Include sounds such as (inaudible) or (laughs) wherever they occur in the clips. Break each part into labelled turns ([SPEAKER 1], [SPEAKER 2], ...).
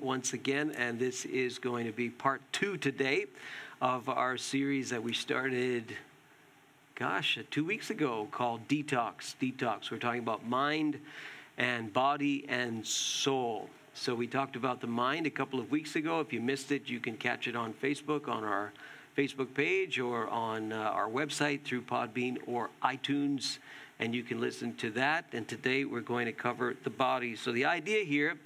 [SPEAKER 1] once again, and this is going to be part two today of our series that we started, gosh, two weeks ago called Detox. Detox. We're talking about mind and body and soul. So we talked about the mind a couple of weeks ago. If you missed it, you can catch it on Facebook on our Facebook page or on uh, our website through Podbean or iTunes and you can listen to that. And today we're going to cover the body. So the idea here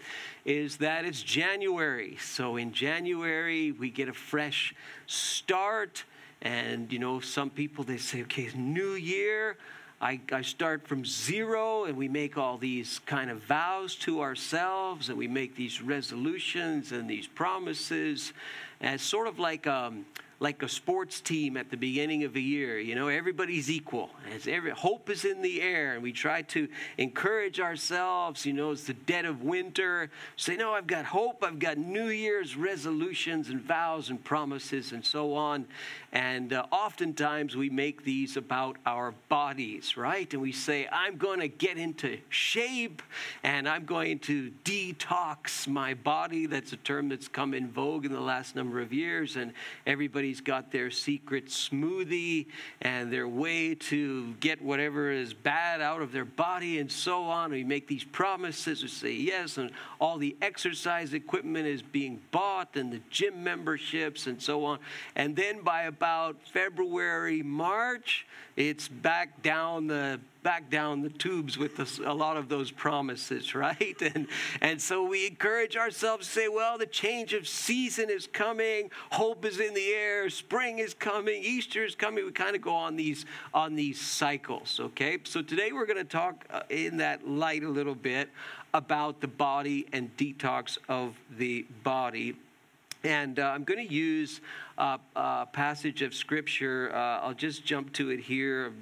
[SPEAKER 1] is that it's January. So in January, we get a fresh start. And, you know, some people, they say, okay, new year. I, I, start from zero and we make all these kind of vows to ourselves and we make these resolutions and these promises. as sort of like, um, like a sports team at the beginning of a year. You know, everybody's equal. As every, hope is in the air, and we try to encourage ourselves. You know, it's the dead of winter. Say, no, I've got hope. I've got New Year's resolutions and vows and promises and so on. And uh, oftentimes we make these about our bodies, right? And we say, I'm going to get into shape and I'm going to detox my body. That's a term that's come in vogue in the last number of years. And everybody's got their secret smoothie and their way to get whatever is bad out of their body and so on. We make these promises. We say yes, and all the exercise equipment is being bought and the gym memberships and so on. And then by about about February, March, it's back down the back down the tubes with a lot of those promises, (laughs) right? And and so we encourage ourselves to say, well, the change of season is coming, hope is in the air, spring is coming, Easter is coming. We kind of go on these on these cycles, okay? So today we're going to talk uh, in that light a little bit about the body and detox of the body and uh, I'm going to use uh, a passage of scripture. Uh, I'll just jump to it here,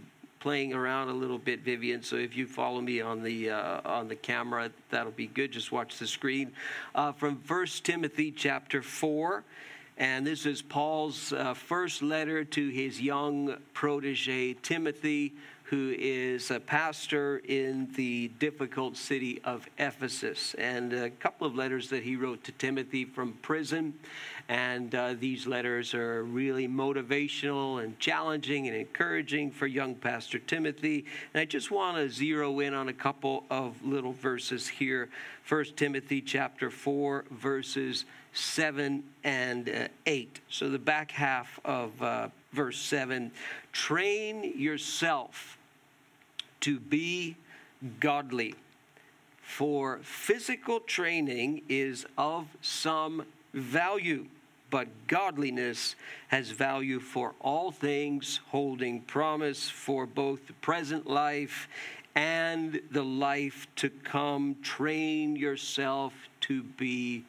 [SPEAKER 1] playing around a little bit, Vivian. So if you follow me on the uh, on the camera, that'll be good. Just watch the screen uh, from First Timothy chapter four. And this is Paul's uh, first letter to his young protege, Timothy, who is a pastor in the difficult city of Ephesus. And a couple of letters that he wrote to Timothy from prison. And uh, these letters are really motivational and challenging and encouraging for young Pastor Timothy. And I just want to zero in on a couple of little verses here. First Timothy chapter 4, verses 7 and uh, 8. So the back half of uh, verse 7 train yourself to be godly. For physical training is of some value, but godliness has value for all things, holding promise for both the present life and the life to come. Train yourself to be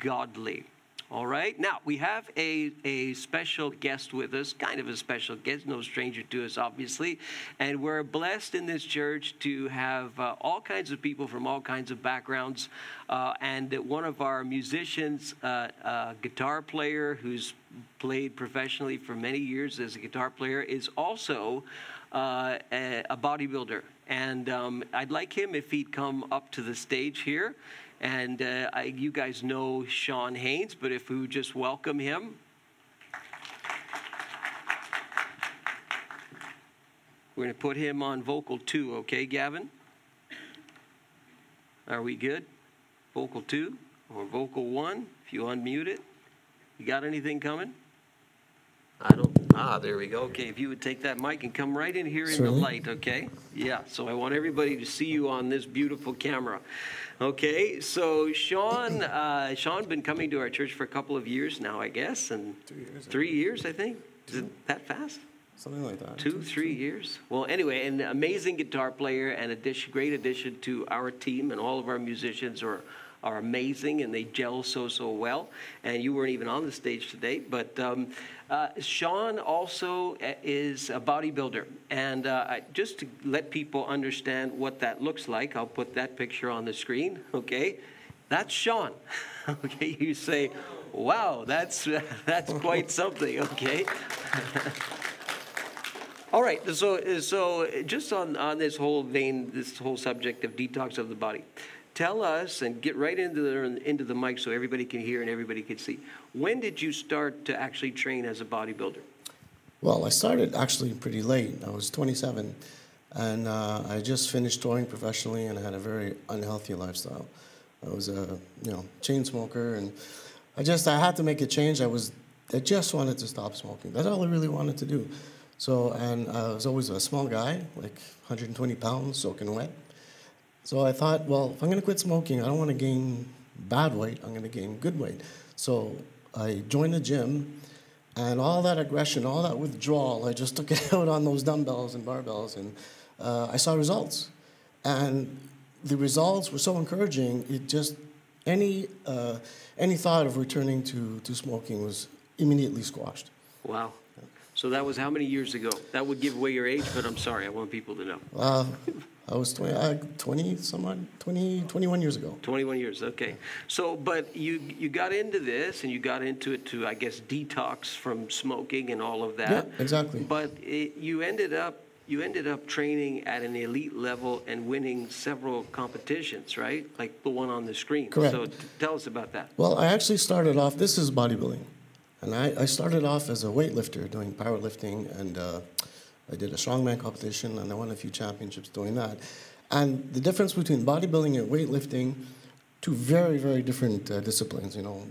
[SPEAKER 1] godly. All right. Now, we have a, a special guest with us, kind of a special guest, no stranger to us, obviously. And we're blessed in this church to have uh, all kinds of people from all kinds of backgrounds. Uh, and one of our musicians, uh, a guitar player who's played professionally for many years as a guitar player, is also uh, a, a, bodybuilder. And um, I'd like him if he'd come up to the stage here. And uh, I, you guys know Sean Haynes, but if we would just welcome him. We're going to put him on vocal two, okay, Gavin? Are we good? Vocal two or vocal one, if you unmute it. You got anything coming? I don't. Ah, there we go. Okay, if you would take that mic and come right in here in the light, okay? Yeah, so I want everybody to see you on this beautiful camera. Okay, so Sean, uh, Sean been coming to our church for a couple of years now, I guess, and three years, three years I think. Is it that fast?
[SPEAKER 2] Something like that.
[SPEAKER 1] Two, three years. Well, anyway, an amazing guitar player and a great addition to our team, and all of our musicians are are amazing and they gel so so well. And you weren't even on the stage today, but um, uh, Sean also uh, is a bodybuilder. And uh, just to let people understand what that looks like, I'll put that picture on the screen, okay? That's Sean. (laughs) okay, you say, wow, that's, (laughs) that's quite something, okay? (laughs) All right, so, so just on, on this whole vein, this whole subject of detox of the body. Tell us and get right into the into the mic so everybody can hear and everybody can see. When did you start to actually train as a bodybuilder?
[SPEAKER 2] Well, I started actually pretty late. I was 27, and uh, I just finished touring professionally, and I had a very unhealthy lifestyle. I was a you know chain smoker, and I just I had to make a change. I was I just wanted to stop smoking. That's all I really wanted to do. So, and I was always a small guy, like 120 pounds, soaking wet. So I thought, well, if I'm going to quit smoking, I don't want to gain bad weight. I'm going to gain good weight. So I joined the gym, and all that aggression, all that withdrawal, I just took (laughs) it out on those dumbbells and barbells, and uh, I saw results. And the results were so encouraging. It just any uh, any thought of returning to, to smoking was immediately squashed.
[SPEAKER 1] Wow. So that was how many years ago? That would give away your age, but I'm sorry, I want people to know.
[SPEAKER 2] Uh, I was 20, uh, 20 some odd, 20, 21 years ago.
[SPEAKER 1] 21 years, okay. So, but you you got into this, and you got into it to, I guess, detox from smoking and all of that.
[SPEAKER 2] Yeah, exactly.
[SPEAKER 1] But it, you ended up you ended up training at an elite level and winning several competitions, right? Like the one on the screen.
[SPEAKER 2] Correct.
[SPEAKER 1] So t- tell us about that.
[SPEAKER 2] Well, I actually started off, this is bodybuilding. And I, I started off as a weightlifter doing powerlifting, and uh, I did a strongman competition, and I won a few championships doing that. And the difference between bodybuilding and weightlifting, two very, very different uh, disciplines. You know,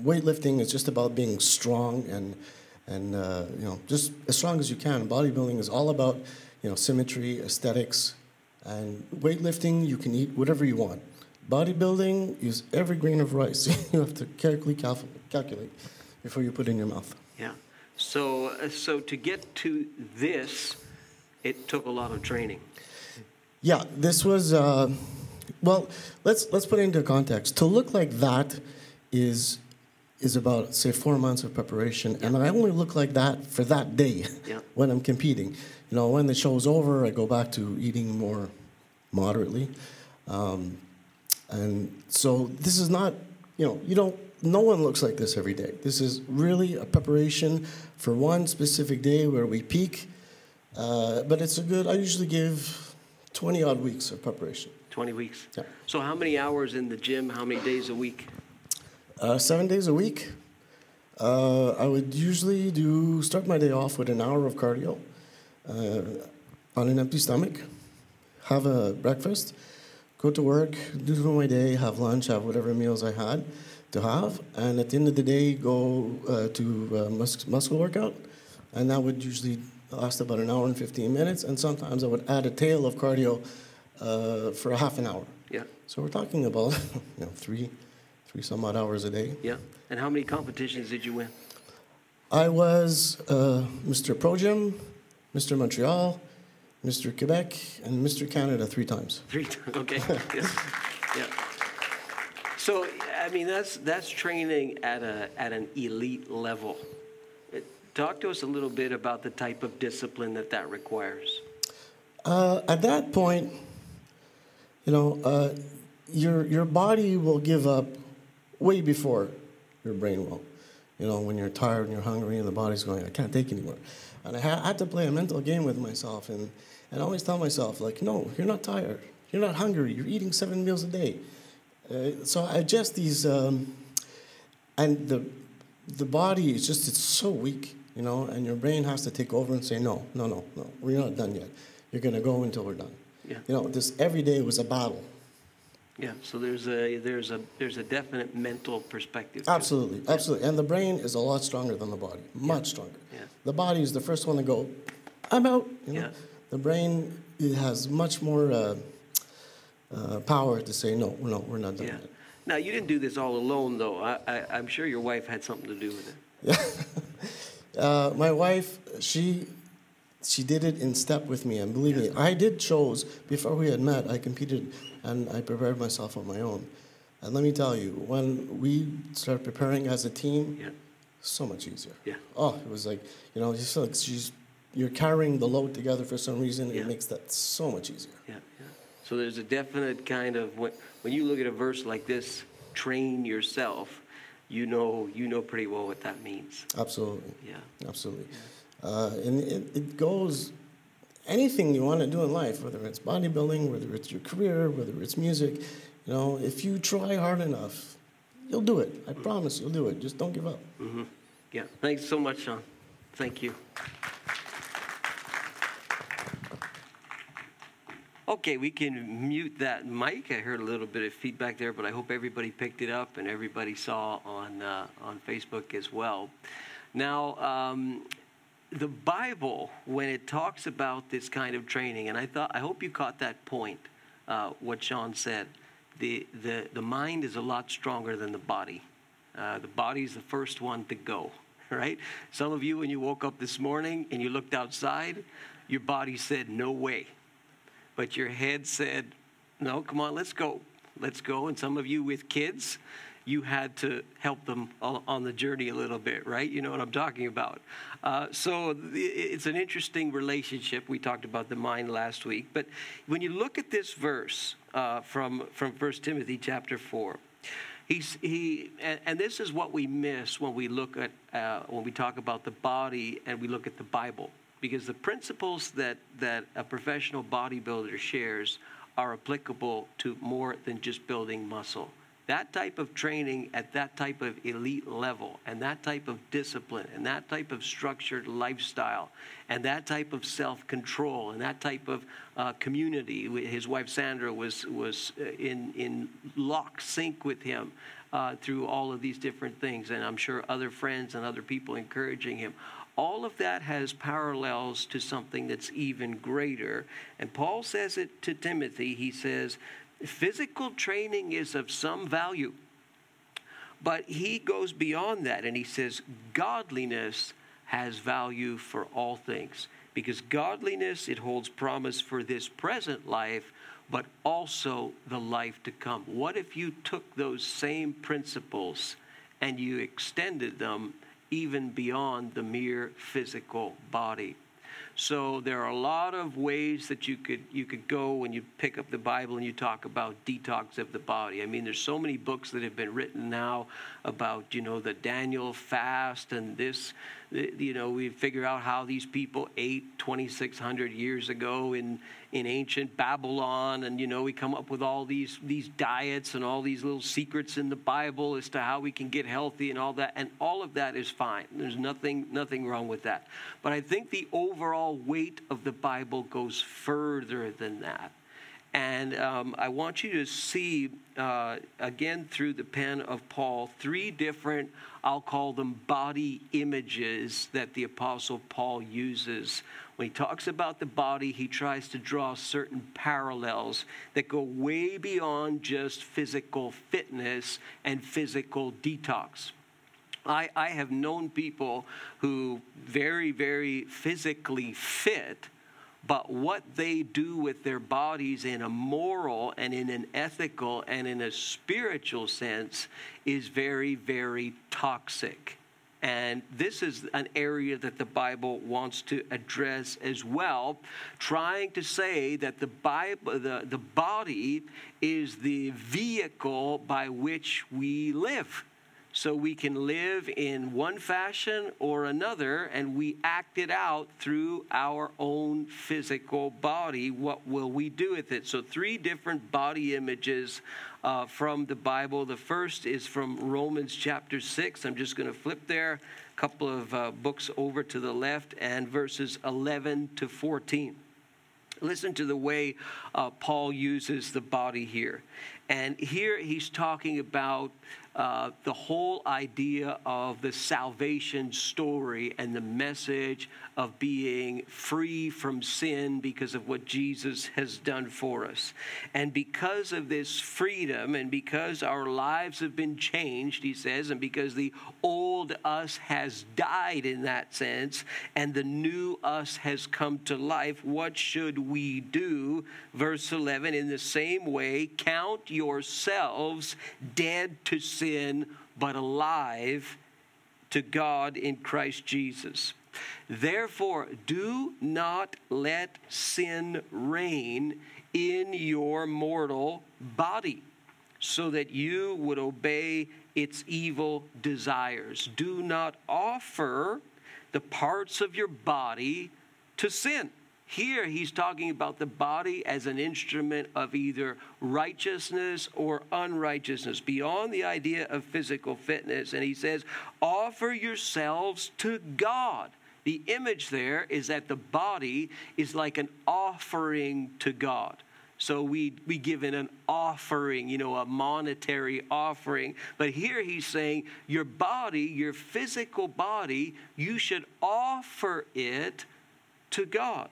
[SPEAKER 2] weightlifting is just about being strong and and uh, you know just as strong as you can. Bodybuilding is all about you know symmetry, aesthetics, and weightlifting. You can eat whatever you want. Bodybuilding is every grain of rice. (laughs) you have to carefully calc- calculate before you put it in your mouth.
[SPEAKER 1] Yeah. So uh, so to get to this, it took a lot of training.
[SPEAKER 2] Yeah, this was uh, well. Let's let's put it into context. To look like that is is about say four months of preparation, and I only look like that for that day (laughs)
[SPEAKER 1] Yeah.
[SPEAKER 2] when I'm competing. You know, when the show's over, I go back to eating more moderately, um, and so this is not. You know, you don't. No one looks like this every day. This is really a preparation for one specific day where we peak. Uh, but it's a good. I usually give twenty odd weeks of preparation.
[SPEAKER 1] 20 weeks.
[SPEAKER 2] Yeah.
[SPEAKER 1] So how many hours in the gym? How many days a week?
[SPEAKER 2] Uh, seven days a week. Uh, I would usually do start my day off with an hour of cardio uh, on an empty stomach, have a breakfast, go to work, do my day, have lunch, have whatever meals I had to have, and at the end of the day, go uh, to uh, mus- muscle workout, and that would usually last about an hour and 15 minutes, and sometimes I would add a tail of cardio uh, for a half an hour.
[SPEAKER 1] Yeah.
[SPEAKER 2] So we're talking about (laughs) you know three, three some odd hours a day.
[SPEAKER 1] Yeah. And how many competitions did you win?
[SPEAKER 2] I was uh, Mr. Pro Gym, Mr. Montreal, Mr. Quebec, and Mr. Canada three times.
[SPEAKER 1] Three times. Okay. (laughs) yeah. yeah. So I mean that's that's training at a at an elite level. Talk to us a little bit about the type of discipline that that requires.
[SPEAKER 2] Uh, at that point, you know, uh, your your body will give up way before your brain will. You know, when you're tired and you're hungry and the body's going, I can't take anymore. And I ha- had to play a mental game with myself and, and always tell myself, like, no, you're not tired. You're not hungry. You're eating seven meals a day. Uh, so I just these, um, and the, the body is just, it's so weak, you know, and your brain has to take over and say, no, no, no, no, we're not done yet. You're going to go until we're done.
[SPEAKER 1] Yeah.
[SPEAKER 2] You know, this every day was a battle.
[SPEAKER 1] Yeah. So there's a there's a there's a definite mental perspective.
[SPEAKER 2] Absolutely, absolutely. And the brain is a lot stronger than the body, much stronger.
[SPEAKER 1] Yeah.
[SPEAKER 2] The body is the first one to go, I'm out. You know?
[SPEAKER 1] Yeah.
[SPEAKER 2] The brain it has much more uh, uh, power to say, no, no, we're not done
[SPEAKER 1] Yeah.
[SPEAKER 2] yet.
[SPEAKER 1] Now you didn't do this all alone though. I, I I'm sure your wife had something to do with it. (laughs)
[SPEAKER 2] Uh, my wife, she she did it in step with me, and believe me, I did shows before we had met. I competed, and I prepared myself on my own. And let me tell you, when we start preparing as a team,
[SPEAKER 1] Yeah.
[SPEAKER 2] so much easier.
[SPEAKER 1] Yeah.
[SPEAKER 2] Oh, it was like you know, just like she's you're carrying the load together for some reason.
[SPEAKER 1] Yeah.
[SPEAKER 2] It makes that so much easier.
[SPEAKER 1] Yeah, yeah. So there's a definite kind of when, when you look at a verse like this, train yourself. You know, you know pretty well what that means.
[SPEAKER 2] Absolutely,
[SPEAKER 1] Yeah,
[SPEAKER 2] absolutely. Uh, and it, it goes anything you want to do in life, whether it's bodybuilding, whether it's your career, whether it's music. You know, if you try hard enough, you'll do it. I promise you'll do it. Just don't give up.
[SPEAKER 1] Mm-hmm. Yeah. Thanks so much, Sean. Thank you. Okay, we can mute that mic. I heard a little bit of feedback there, but I hope everybody picked it up and everybody saw on uh, on Facebook as well. Now, um, the Bible, when it talks about this kind of training, and I thought I hope you caught that point, uh, what Sean said. The, the, the mind is a lot stronger than the body. Uh, the body is the first one to go, (laughs) right? Some of you, when you woke up this morning and you looked outside, your body said, No way but your head said, no, come on, let's go. Let's go. And some of you with kids, you had to help them on the journey a little bit, right? You know what I'm talking about. Uh, so it's an interesting relationship. We talked about the mind last week. But when you look at this verse uh, from, from 1 Timothy chapter 4, He's, he, and, and, this is what we miss when we look at, uh, when we talk about the body and we look at the Bible because the principles that, that a professional bodybuilder shares are applicable to more than just building muscle. That type of training at that type of elite level, and that type of discipline, and that type of structured lifestyle, and that type of self control, and that type of uh, community. His wife Sandra was, was uh, in, in lock sync with him uh, through all of these different things, and I'm sure other friends and other people encouraging him all of that has parallels to something that's even greater. And Paul says it to Timothy. He says, physical training is of some value. But he goes beyond that and he says, godliness has value for all things. Because godliness, it holds promise for this present life, but also the life to come. What if you took those same principles and you extended them even beyond the mere physical body. So there are a lot of ways that you could you could go when you pick up the Bible and you talk about detox of the body. I mean, there's so many books that have been written now about you know the Daniel fast and this. You know, we figure out how these people ate 2,600 years ago in in ancient Babylon, and you know we come up with all these these diets and all these little secrets in the Bible as to how we can get healthy and all that, and all of that is fine. There's nothing nothing wrong with that. But I think the overall weight of the Bible goes further than that. And um, I want you to see, uh, again, through the pen of Paul, three different, I'll call them body images that the Apostle Paul uses. When he talks about the body, he tries to draw certain parallels that go way beyond just physical fitness and physical detox. I, I have known people who very, very physically fit but what they do with their bodies in a moral and in an ethical and in a spiritual sense is very, very toxic. And this is an area that the Bible wants to address as well, trying to say that the Bible, the, the body is the vehicle by which we live so we can live in one fashion or another and we act it out through our own physical body. What will we do with it? So, three different body images uh, from the Bible. The first is from Romans chapter 6. I'm just going to flip there a couple of uh, books over to the left and verses 11 to 14. Listen to the way uh, Paul uses the body here. And here he's talking about uh, the whole idea of the salvation story and the message of being free from sin because of what Jesus has done for us. And because of this freedom, and because our lives have been changed, he says, and because the old us has died in that sense, and the new us has come to life, what should we do? Verse 11, in the same way, count yourselves dead to sin, but alive to God in Christ Jesus. Therefore, do not let sin reign in your mortal body, so that you would obey its evil desires. Do not offer the parts of your body to sin Here he's talking about the body as an instrument of either righteousness or unrighteousness, beyond the idea of physical fitness. And he says, offer yourselves to God. The image there is that the body is like an offering to God. So we, we give an offering, you know, a monetary offering. But here he's saying, your body, your physical body, you should offer it to God.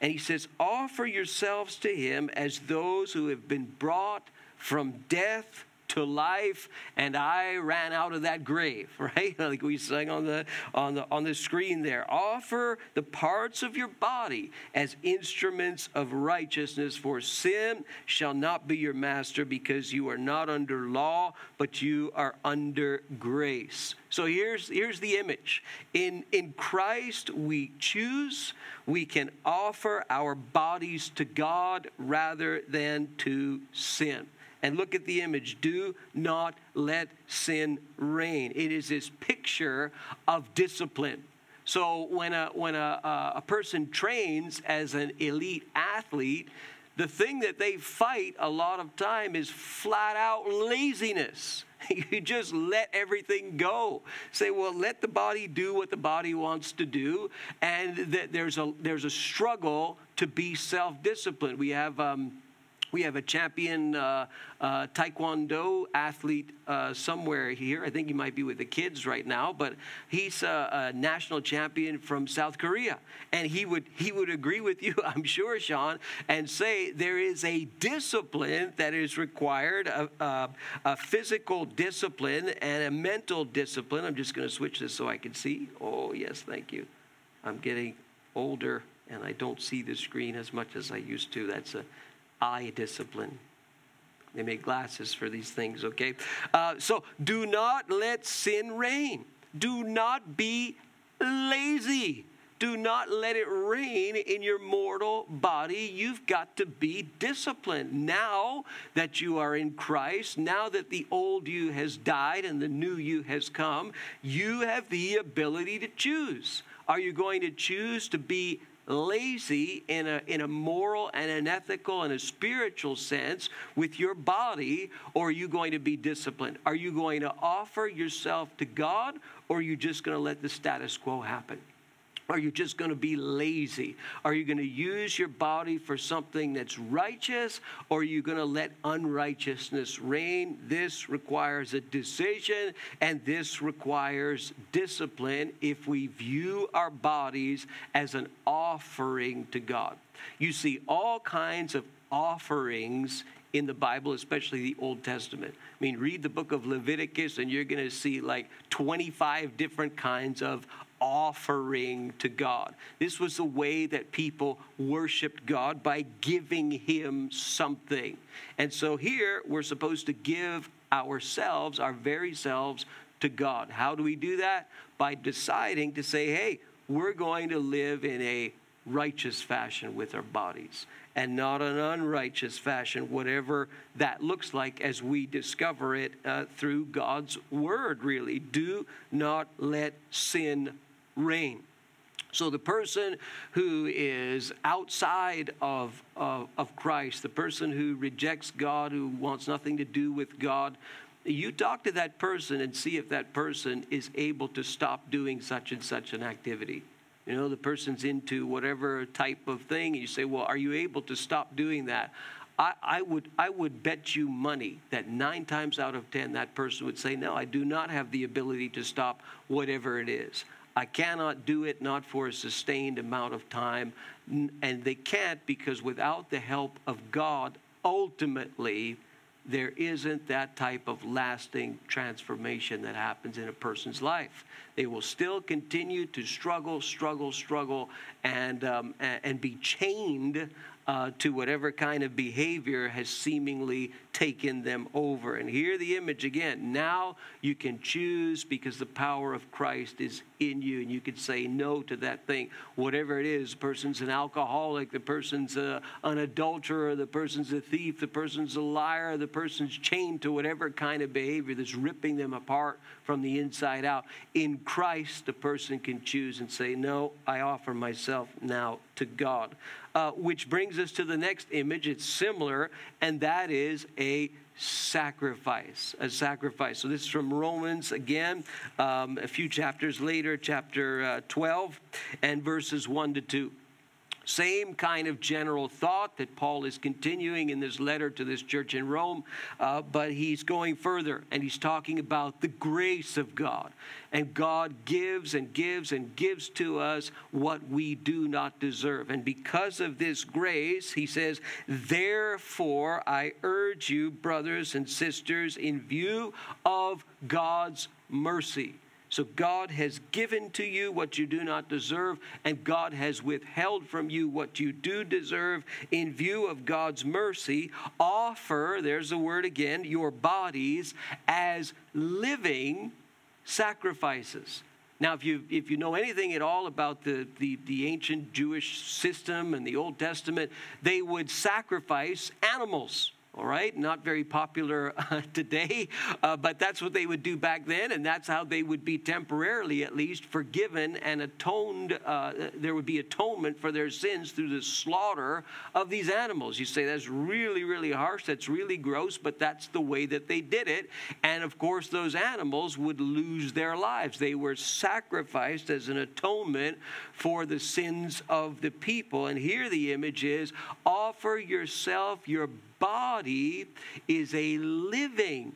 [SPEAKER 1] And he says, offer yourselves to him as those who have been brought from death to life and I ran out of that grave, (laughs) right? Like we sang on the on the on the screen there. Offer the parts of your body as instruments of righteousness for sin shall not be your master because you are not under law but you are under grace. So here's here's the image. In in Christ we choose, we can offer our bodies to God rather than to sin. And look at the image. Do not let sin reign. It is this picture of discipline. So when a, when a, a person trains as an elite athlete, the thing that they fight a lot of time is flat out laziness. (laughs) You just let everything go. Say, well, let the body do what the body wants to do, and that there's a there's a struggle to be self-disciplined. We have. Um, we have a champion uh, uh, taekwondo athlete uh, somewhere here. I think he might be with the kids right now, but he's a, a, national champion from South Korea, and he would he would agree with you, (laughs) I'm sure, Sean, and say there is a discipline that is required, a, a, a physical discipline and a mental discipline. I'm just going to switch this so I can see. Oh yes, thank you. I'm getting older and I don't see the screen as much as I used to. That's a eye discipline. They make glasses for these things, okay? Uh, so do not let sin reign. Do not be lazy. Do not let it reign in your mortal body. You've got to be disciplined. Now that you are in Christ, now that the old you has died and the new you has come, you have the ability to choose. Are you going to choose to be lazy in a, in a moral and an ethical and a spiritual sense with your body, or are you going to be disciplined? Are you going to offer yourself to God, or are you just going to let the status quo happen? Are you just going to be lazy? Are you going to use your body for something that's righteous or are you going to let unrighteousness reign? This requires a decision and this requires discipline if we view our bodies as an offering to God. You see all kinds of offerings in the Bible, especially the Old Testament. I mean, read the book of Leviticus and you're going to see like 25 different kinds of offering to God. This was the way that people worshiped God by giving Him something. And so here we're supposed to give ourselves, our very selves, to God. How do we do that? By deciding to say, hey, we're going to live in a righteous fashion with our bodies and not an unrighteous fashion, whatever that looks like as we discover it uh, through God's word, really. Do not let sin reign. So the person who is outside of, of, of, Christ, the person who rejects God, who wants nothing to do with God, you talk to that person and see if that person is able to stop doing such and such an activity. You know, the person's into whatever type of thing, and you say, Well, are you able to stop doing that? I, I, would, I would bet you money that nine times out of ten, that person would say, No, I do not have the ability to stop whatever it is. I cannot do it, not for a sustained amount of time. And they can't because without the help of God, ultimately, there isn't that type of lasting transformation that happens in a person's life. They will still continue to struggle, struggle, struggle, and, um, and be chained uh, to whatever kind of behavior has seemingly taken them over. And here the image again. Now you can choose because the power of Christ is in you, and you can say no to that thing, whatever it is. The person's an alcoholic, the person's a, an adulterer, the person's a thief, the person's a liar, the person's chained to whatever kind of behavior that's ripping them apart from the inside out. In Christ, the person can choose and say, No, I offer myself now to God. Uh, which brings us to the next image. It's similar, and that is a sacrifice. A sacrifice. So this is from Romans again, um, a few chapters later, chapter uh, 12, and verses 1 to 2. Same kind of general thought that Paul is continuing in this letter to this church in Rome, uh, but he's going further and he's talking about the grace of God. And God gives and gives and gives to us what we do not deserve. And because of this grace, he says, Therefore, I urge you, brothers and sisters, in view of God's mercy so God has given to you what you do not deserve, and God has withheld from you what you do deserve in view of God's mercy. Offer, there's the word again, your bodies as living sacrifices. Now, if you, if you know anything at all about the, the, the ancient Jewish system and the Old Testament, they would sacrifice animals all right? Not very popular (laughs) uh, today, uh, but that's what they would do back then, and that's how they would be temporarily, at least, forgiven and atoned. Uh, there would be atonement for their sins through the slaughter of these animals. You say that's really, really harsh, that's really gross, but that's the way that they did it. And of course, those animals would lose their lives. They were sacrificed as an atonement for the sins of the people. And here the image is offer yourself, your body is a living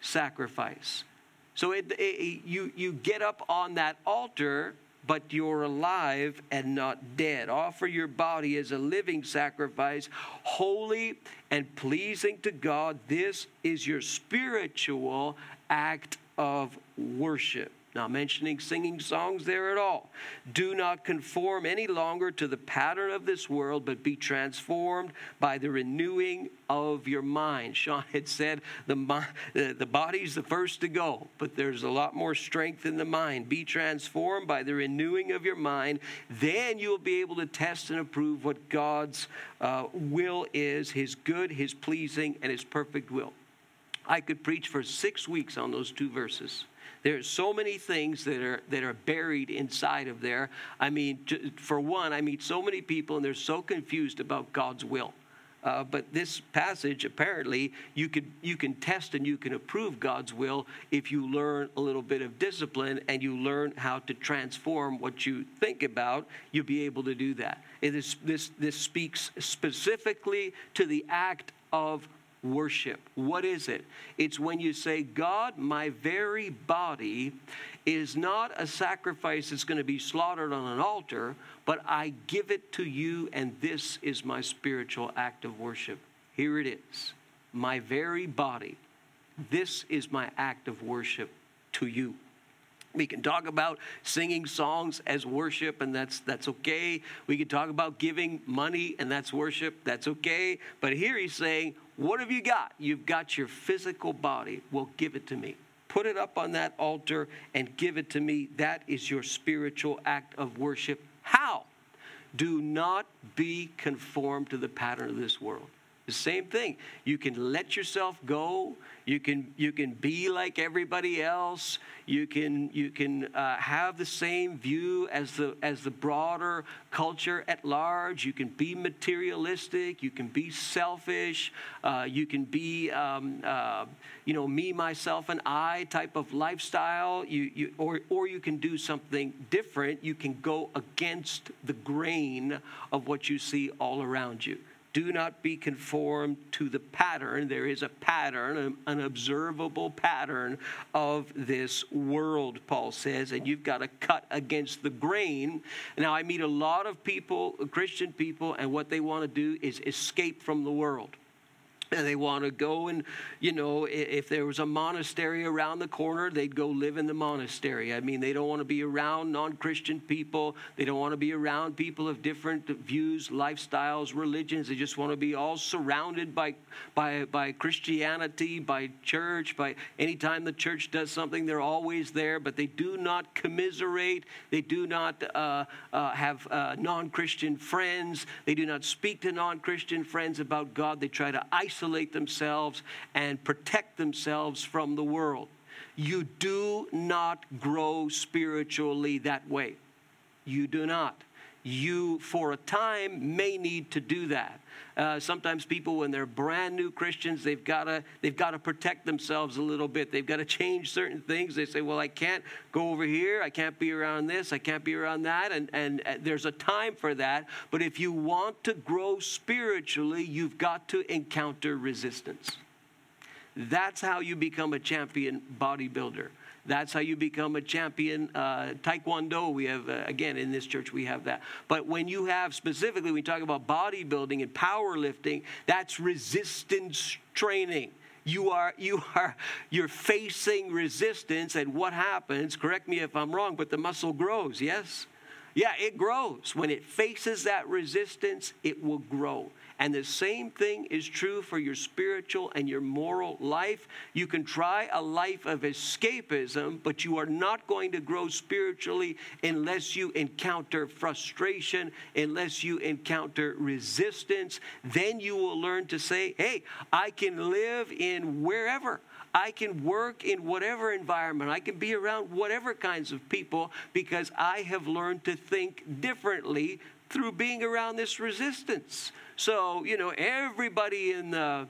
[SPEAKER 1] sacrifice. So it, it, you, you get up on that altar, but you're alive and not dead. Offer your body as a living sacrifice, holy and pleasing to God. This is your spiritual act of worship. Not mentioning singing songs there at all. Do not conform any longer to the pattern of this world, but be transformed by the renewing of your mind. Sean had said the, the body's the first to go, but there's a lot more strength in the mind. Be transformed by the renewing of your mind. Then you'll be able to test and approve what God's uh, will is His good, His pleasing, and His perfect will. I could preach for six weeks on those two verses. There's so many things that are that are buried inside of there. I mean, for one, I meet so many people and they're so confused about God's will. Uh, but this passage, apparently, you could you can test and you can approve God's will if you learn a little bit of discipline and you learn how to transform what you think about. You'll be able to do that. Is, this this speaks specifically to the act of worship. What is it? It's when you say, God, my very body is not a sacrifice that's going to be slaughtered on an altar, but I give it to you, and this is my spiritual act of worship. Here it is. My very body. This is my act of worship to you. We can talk about singing songs as worship, and that's, that's okay. We can talk about giving money, and that's worship. That's okay. But here he's saying, What have you got? You've got your physical body. Well, give it to me. Put it up on that altar and give it to me. That is your spiritual act of worship. How? Do not be conformed to the pattern of this world. The same thing. You can let yourself go. You can you can be like everybody else. You can you can uh, have the same view as the as the broader culture at large. You can be materialistic. You can be selfish. Uh, you can be um, uh, you know me myself and I type of lifestyle. You you or or you can do something different. You can go against the grain of what you see all around you do not be conformed to the pattern. There is a pattern, an observable pattern of this world, Paul says, and you've got to cut against the grain. Now, I meet a lot of people, Christian people, and what they want to do is escape from the world. And they want to go and you know if there was a monastery around the corner they'd go live in the monastery. I mean they don't want to be around non-christian people. They don't want to be around people of different views lifestyles religions. They just want to be all surrounded by by by christianity by church by anytime the church does something they're always there but they do not commiserate. They do not uh, uh, have uh, non-christian friends. They do not speak to non-christian friends about god. They try to isolate isolate themselves and protect themselves from the world. You do not grow spiritually that way. You do not. You, for a time, may need to do that. Uh, sometimes people, when they're brand new Christians, they've got to they've got to protect themselves a little bit. They've got to change certain things. They say, "Well, I can't go over here. I can't be around this. I can't be around that." And and uh, there's a time for that. But if you want to grow spiritually, you've got to encounter resistance. That's how you become a champion bodybuilder. That's how you become a champion. Uh, taekwondo, we have, uh, again, in this church, we have that. But when you have specifically, we talk about bodybuilding and powerlifting, that's resistance training you are (laughs) you are you're facing resistance and what happens correct me if i'm wrong but the muscle grows yes yeah it grows when it faces that resistance it will grow and the same thing is true for your spiritual and your moral life. You can try a life of escapism, but you are not going to grow spiritually unless you encounter frustration, unless you encounter resistance. Then you will learn to say, hey, I can live in wherever. I can work in whatever environment. I can be around whatever kinds of people because I have learned to think differently through being around this resistance. So, you know, everybody in the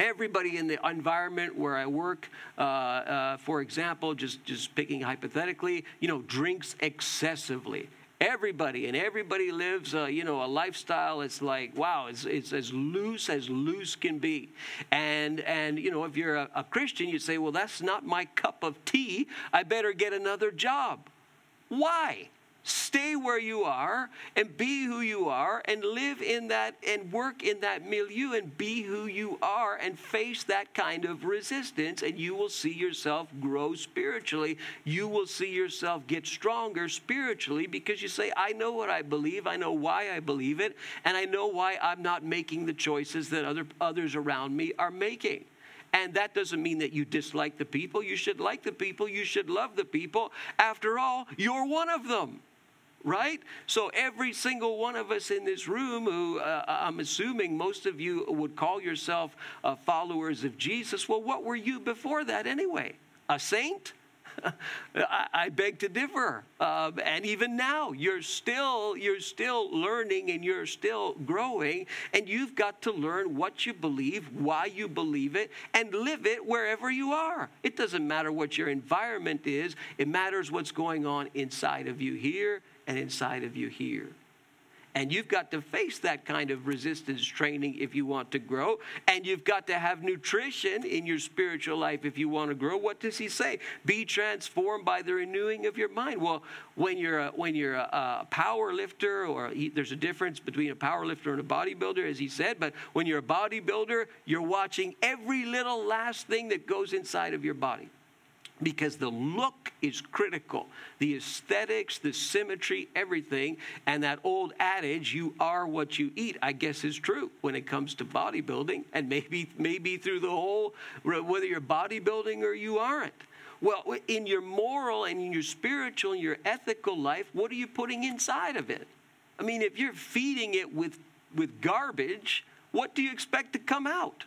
[SPEAKER 1] everybody in the environment where I work, uh, uh, for example, just just picking hypothetically, you know, drinks excessively. Everybody and everybody lives, uh, you know, a lifestyle. It's like wow, it's, it's as loose as loose can be. And and you know, if you're a, a Christian, you say, well, that's not my cup of tea. I better get another job. Why? Stay where you are and be who you are and live in that and work in that milieu and be who you are and face that kind of resistance, and you will see yourself grow spiritually. You will see yourself get stronger spiritually because you say, I know what I believe, I know why I believe it, and I know why I'm not making the choices that other, others around me are making. And that doesn't mean that you dislike the people. You should like the people. You should love the people. After all, you're one of them right? So every single one of us in this room, who uh, I'm assuming most of you would call yourself uh, followers of Jesus, well, what were you before that anyway? A saint? (laughs) I, beg to differ. Uh, and even now, you're still you're still learning and you're still growing, and you've got to learn what you believe, why you believe it, and live it wherever you are. It doesn't matter what your environment is; it matters what's going on inside of you here and inside of you here. And you've got to face that kind of resistance training if you want to grow. And you've got to have nutrition in your spiritual life if you want to grow. What does he say? Be transformed by the renewing of your mind. Well, when you're a, when you're a, a power lifter, or he, there's a difference between a power lifter and a bodybuilder, as he said, but when you're a bodybuilder, you're watching every little last thing that goes inside of your body because the look is critical. The aesthetics, the symmetry, everything. And that old adage, you are what you eat, I guess is true when it comes to bodybuilding and maybe, maybe through the whole, whether you're bodybuilding or you aren't. Well, in your moral and in your spiritual and your ethical life, what are you putting inside of it? I mean, if you're feeding it with, with garbage, what do you expect to come out?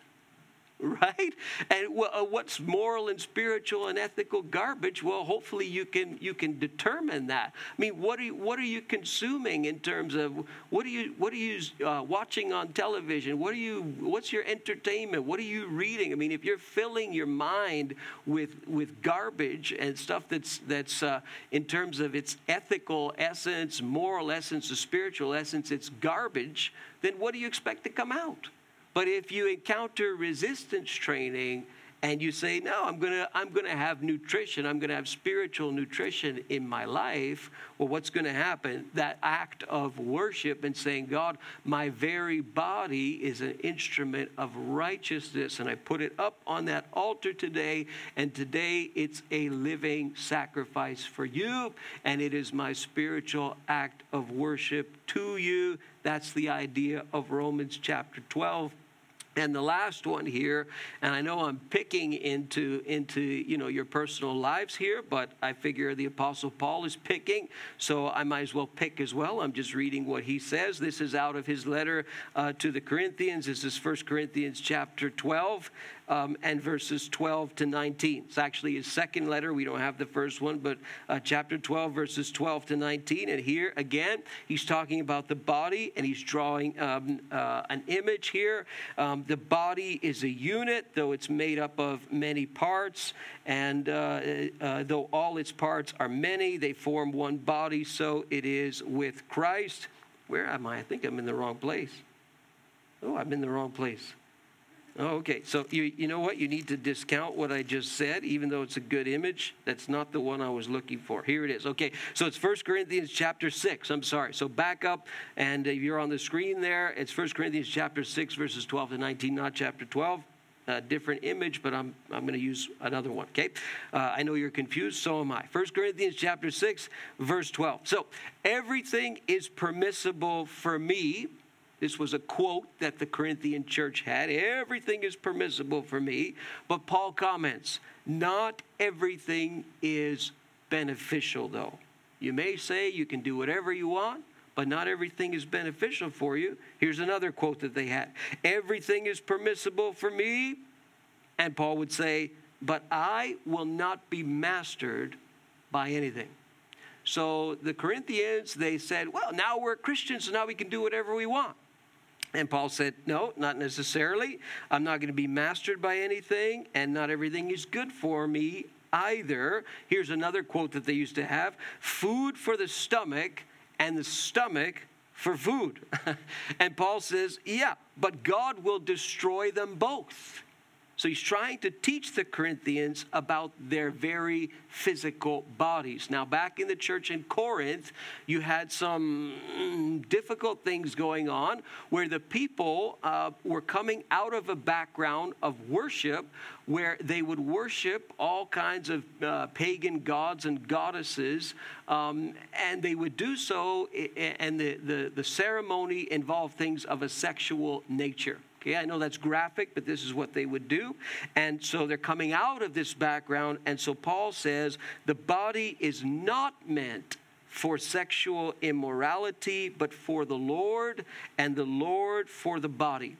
[SPEAKER 1] (laughs) right? And uh, what's moral and spiritual and ethical garbage? Well, hopefully you can you can determine that. I mean, what are you, what are you consuming in terms of what are you what are you uh, watching on television? What are you what's your entertainment? What are you reading? I mean, if you're filling your mind with with garbage and stuff that's that's uh, in terms of its ethical essence, moral essence, the spiritual essence, it's garbage. Then what do you expect to come out? But if you encounter resistance training and you say, "No, I'm going to I'm going to have nutrition. I'm going to have spiritual nutrition in my life." Well, what's going to happen? That act of worship and saying, "God, my very body is an instrument of righteousness and I put it up on that altar today and today it's a living sacrifice for you and it is my spiritual act of worship to you." That's the idea of Romans chapter 12 and the last one here, and I know I'm picking into into you know your personal lives here, but I figure the Apostle Paul is picking, so I might as well pick as well. I'm just reading what he says. This is out of his letter uh, to the Corinthians. This is 1 Corinthians chapter 12, um, and verses 12 to 19. It's actually his second letter. We don't have the first one, but uh, chapter 12, verses 12 to 19. And here again, he's talking about the body and he's drawing um, uh, an image here. Um, the body is a unit, though it's made up of many parts. And uh, uh though all its parts are many, they form one body. So it is with Christ. Where am I? I think I'm in the wrong place. Oh, I'm in the wrong place. Oh, okay. So you, you know what? You need to discount what I just said, even though it's a good image. That's not the one I was looking for. Here it is. Okay. So it's 1 Corinthians chapter 6. I'm sorry. So back up, and if you're on the screen there, it's 1 Corinthians chapter 6, verses 12 to 19, not chapter 12. A different image, but I'm, I'm going to use another one, okay? Uh, I know you're confused, so am I. 1 Corinthians chapter 6, verse 12. So, everything is permissible for me, this was a quote that the Corinthian church had. Everything is permissible for me. But Paul comments, not everything is beneficial, though. You may say you can do whatever you want, but not everything is beneficial for you. Here's another quote that they had Everything is permissible for me. And Paul would say, But I will not be mastered by anything. So the Corinthians, they said, Well, now we're Christians, so now we can do whatever we want. And Paul said, No, not necessarily. I'm not going to be mastered by anything, and not everything is good for me either. Here's another quote that they used to have food for the stomach, and the stomach for food. (laughs) and Paul says, Yeah, but God will destroy them both. So he's trying to teach the Corinthians about their very physical bodies. Now, back in the church in Corinth, you had some mm, difficult things going on where the people uh, were coming out of a background of worship where they would worship all kinds of uh, pagan gods and goddesses, um, and they would do so, and the, the, the ceremony involved things of a sexual nature. Okay, I know that's graphic, but this is what they would do. And so they're coming out of this background. And so Paul says the body is not meant for sexual immorality, but for the Lord, and the Lord for the body.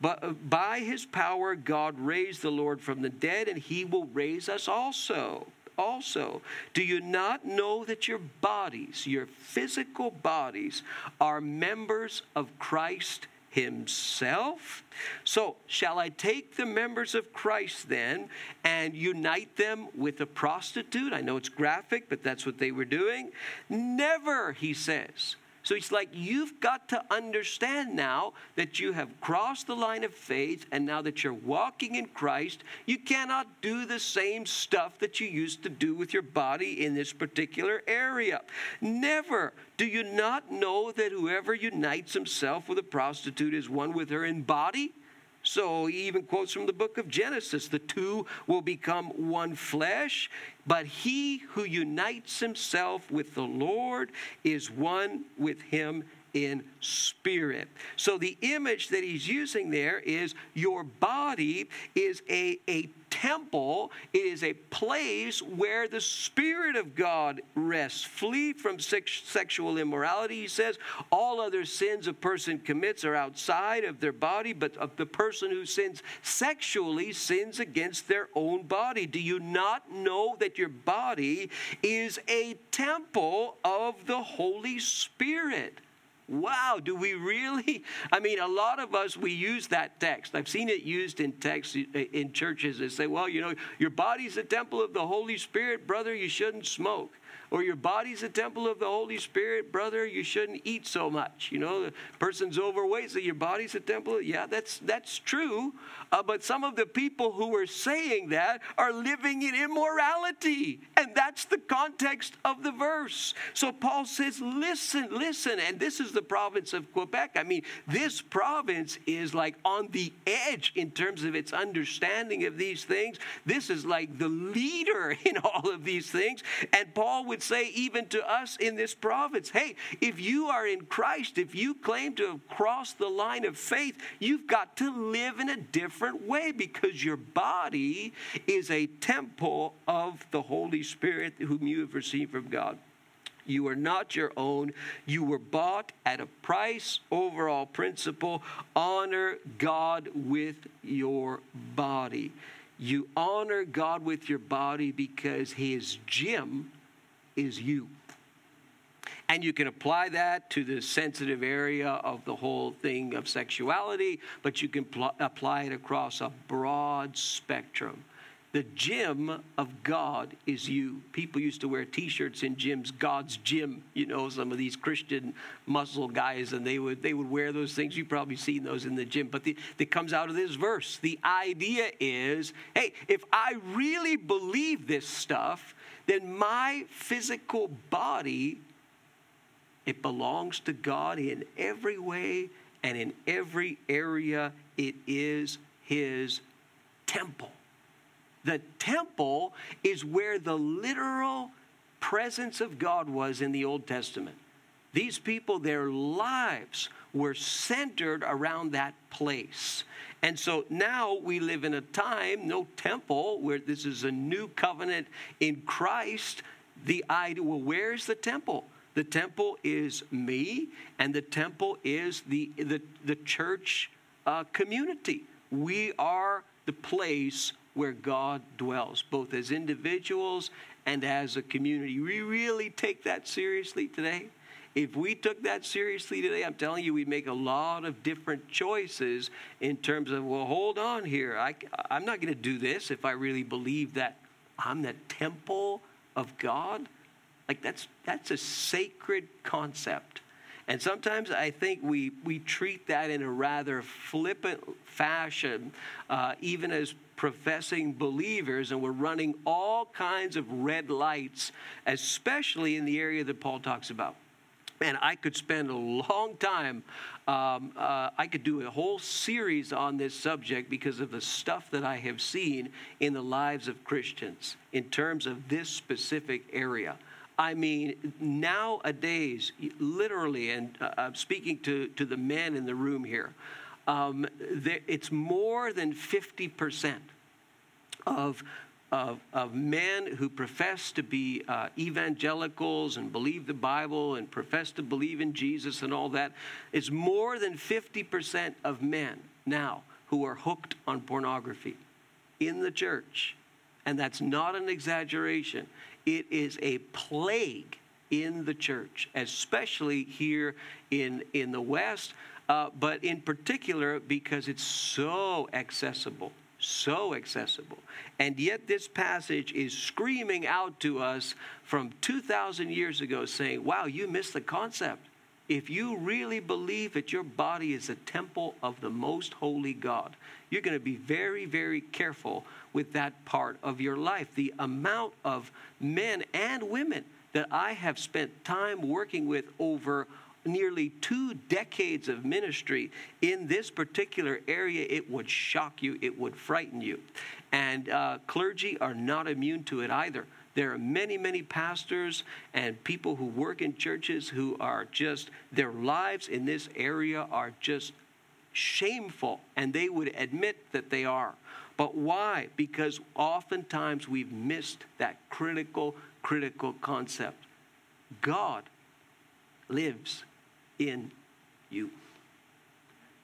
[SPEAKER 1] But uh, by his power, God raised the Lord from the dead, and he will raise us also. Also, do you not know that your bodies, your physical bodies, are members of Christ himself. So, shall I take the members of Christ then and unite them with a prostitute? I know it's graphic, but that's what they were doing. Never, he says. So he's like, You've got to understand now that you have crossed the line of faith, and now that you're walking in Christ, you cannot do the same stuff that you used to do with your body in this particular area. Never. Do you not know that whoever unites himself with a prostitute is one with her in body? So he even quotes from the book of Genesis the two will become one flesh, but he who unites himself with the Lord is one with him in spirit. So the image that he's using there is your body is a, a temple, it is a place where the Spirit of God rests. Flee from sex, sexual immorality, he says. All other sins a person commits are outside of their body, but the person who sins sexually sins against their own body. Do you not know that your body is a temple of the Holy Spirit? Wow, do we really? (laughs) I mean, a lot of us, we use that text. I've seen it used in texts uh, in churches that say, well, you know, your body's a temple of the Holy Spirit, brother, you shouldn't smoke or your body's a temple of the Holy Spirit, brother, you shouldn't eat so much. You know, the person's overweight, so your body's a temple. Yeah, that's that's true. Uh, but some of the people who are saying that are living in immorality, and that's the context of the verse. So Paul says, "Listen, listen," and this is the province of Quebec. I mean, this province is like on the edge in terms of its understanding of these things. This is like the leader (laughs) in all of these things, and Paul would would say, even to us in this province, hey, if you are in Christ, if you claim to have crossed the line of faith, you've got to live in a different way because your body is a temple of the Holy Spirit whom you have received from God. You are not your own. You were bought at a price. Overall principle honor God with your body. You honor God with your body because His gym is you. And you can apply that to the sensitive area of the whole thing of sexuality, but you can pl- apply it across a broad spectrum. The gym of God is you. People used to wear t shirts in gyms, God's gym, you know, some of these Christian muscle guys, and they would, they would wear those things. You've probably seen those in the gym, but the, that comes out of this verse. The idea is hey, if I really believe this stuff, then my physical body it belongs to God in every way and in every area it is his temple. The temple is where the literal presence of God was in the Old Testament. These people, their lives were centered around that place. And so now we live in a time, no temple, where this is a new covenant in Christ. The idea, well, where's the temple? The temple is me, and the temple is the, the, the church uh, community. We are the place where God dwells, both as individuals and as a community. We really take that seriously today. If we took that seriously today, I'm telling you, we'd make a lot of different choices in terms of, well, hold on here. I, I'm not going to do this if I really believe that I'm the temple of God. Like, that's, that's a sacred concept. And sometimes I think we, we treat that in a rather flippant fashion, uh, even as professing believers, and we're running all kinds of red lights, especially in the area that Paul talks about man, I could spend a long time. Um, uh, I could do a whole series on this subject because of the stuff that I have seen in the lives of Christians in terms of this specific area. I mean, nowadays, literally, and uh, I'm speaking to, to the men in the room here, um, there, it's more than 50% of of, of men who profess to be uh, evangelicals and believe the Bible and profess to believe in Jesus and all that. It's more than 50% of men now who are hooked on pornography in the church. And that's not an exaggeration. It is a plague in the church, especially here in, in the West, uh, but in particular because it's so accessible so accessible. And yet, this passage is screaming out to us from 2,000 years ago, saying, Wow, you missed the concept. If you really believe that your body is a temple of the most holy God, you're going to be very, very careful with that part of your life. The amount of men and women that I have spent time working with over nearly two decades of ministry in this particular area, it would shock you, it would frighten you. And uh, clergy are not immune to it either. There are many, many pastors and people who work in churches who are just, their lives in this area are just shameful, and they would admit that they are. But why? Because oftentimes we've missed that critical, critical concept. God lives in you.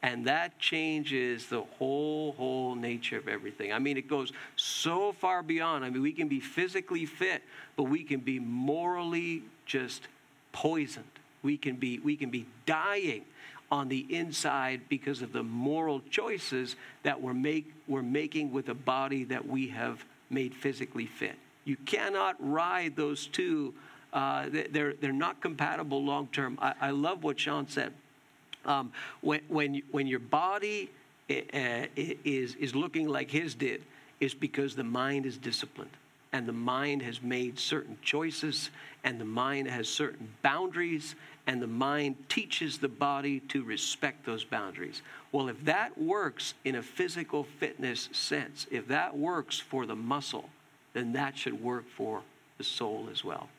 [SPEAKER 1] And that changes the whole, whole nature of everything. I mean, it goes so far beyond. I mean, we can be physically fit, but we can be morally just poisoned We can be, we can be dying on the inside because of the moral choices that we're, make, we're making with a body that we have made physically fit. You cannot ride those two. Uh, they're, they're not compatible long term. I, I love what Sean said. Um, when, when, when your body uh, is, is looking like his did, it's because the mind is disciplined and the mind has made certain choices and the mind has certain boundaries and the mind teaches the body to respect those boundaries. Well, if that works in a physical fitness sense, if that works for the muscle, then that should work for the soul as well.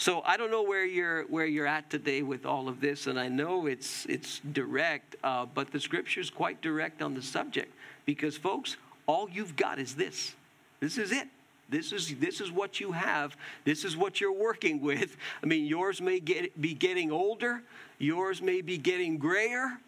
[SPEAKER 1] So I don't know where you're where you're at today with all of this, and I know it's it's direct, uh, but the scripture is quite direct on the subject because, folks, all you've got is this. This is it. This is this is what you have. This is what you're working (laughs) with. I mean, yours may get be getting older. Yours may be getting grayer.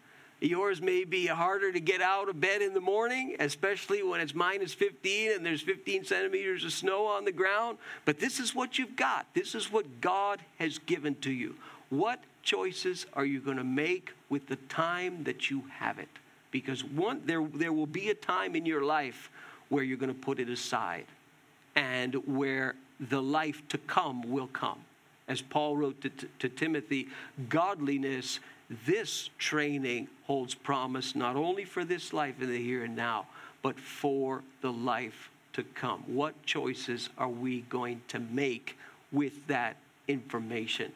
[SPEAKER 1] Yours may be harder to get out of bed in the morning, especially when it's minus 15 and there's 15 centimeters of snow on the ground. But this is what you've got. This is what God has given to you. What choices are you going to make with the time that you have it? Because one, there, there will be a time in your life where you're going to put it aside and where the life to come will come. As Paul wrote to, to, to Timothy, godliness this training holds promise not only for this life in the here and now, but for the life to come. What choices are we going to make with that information?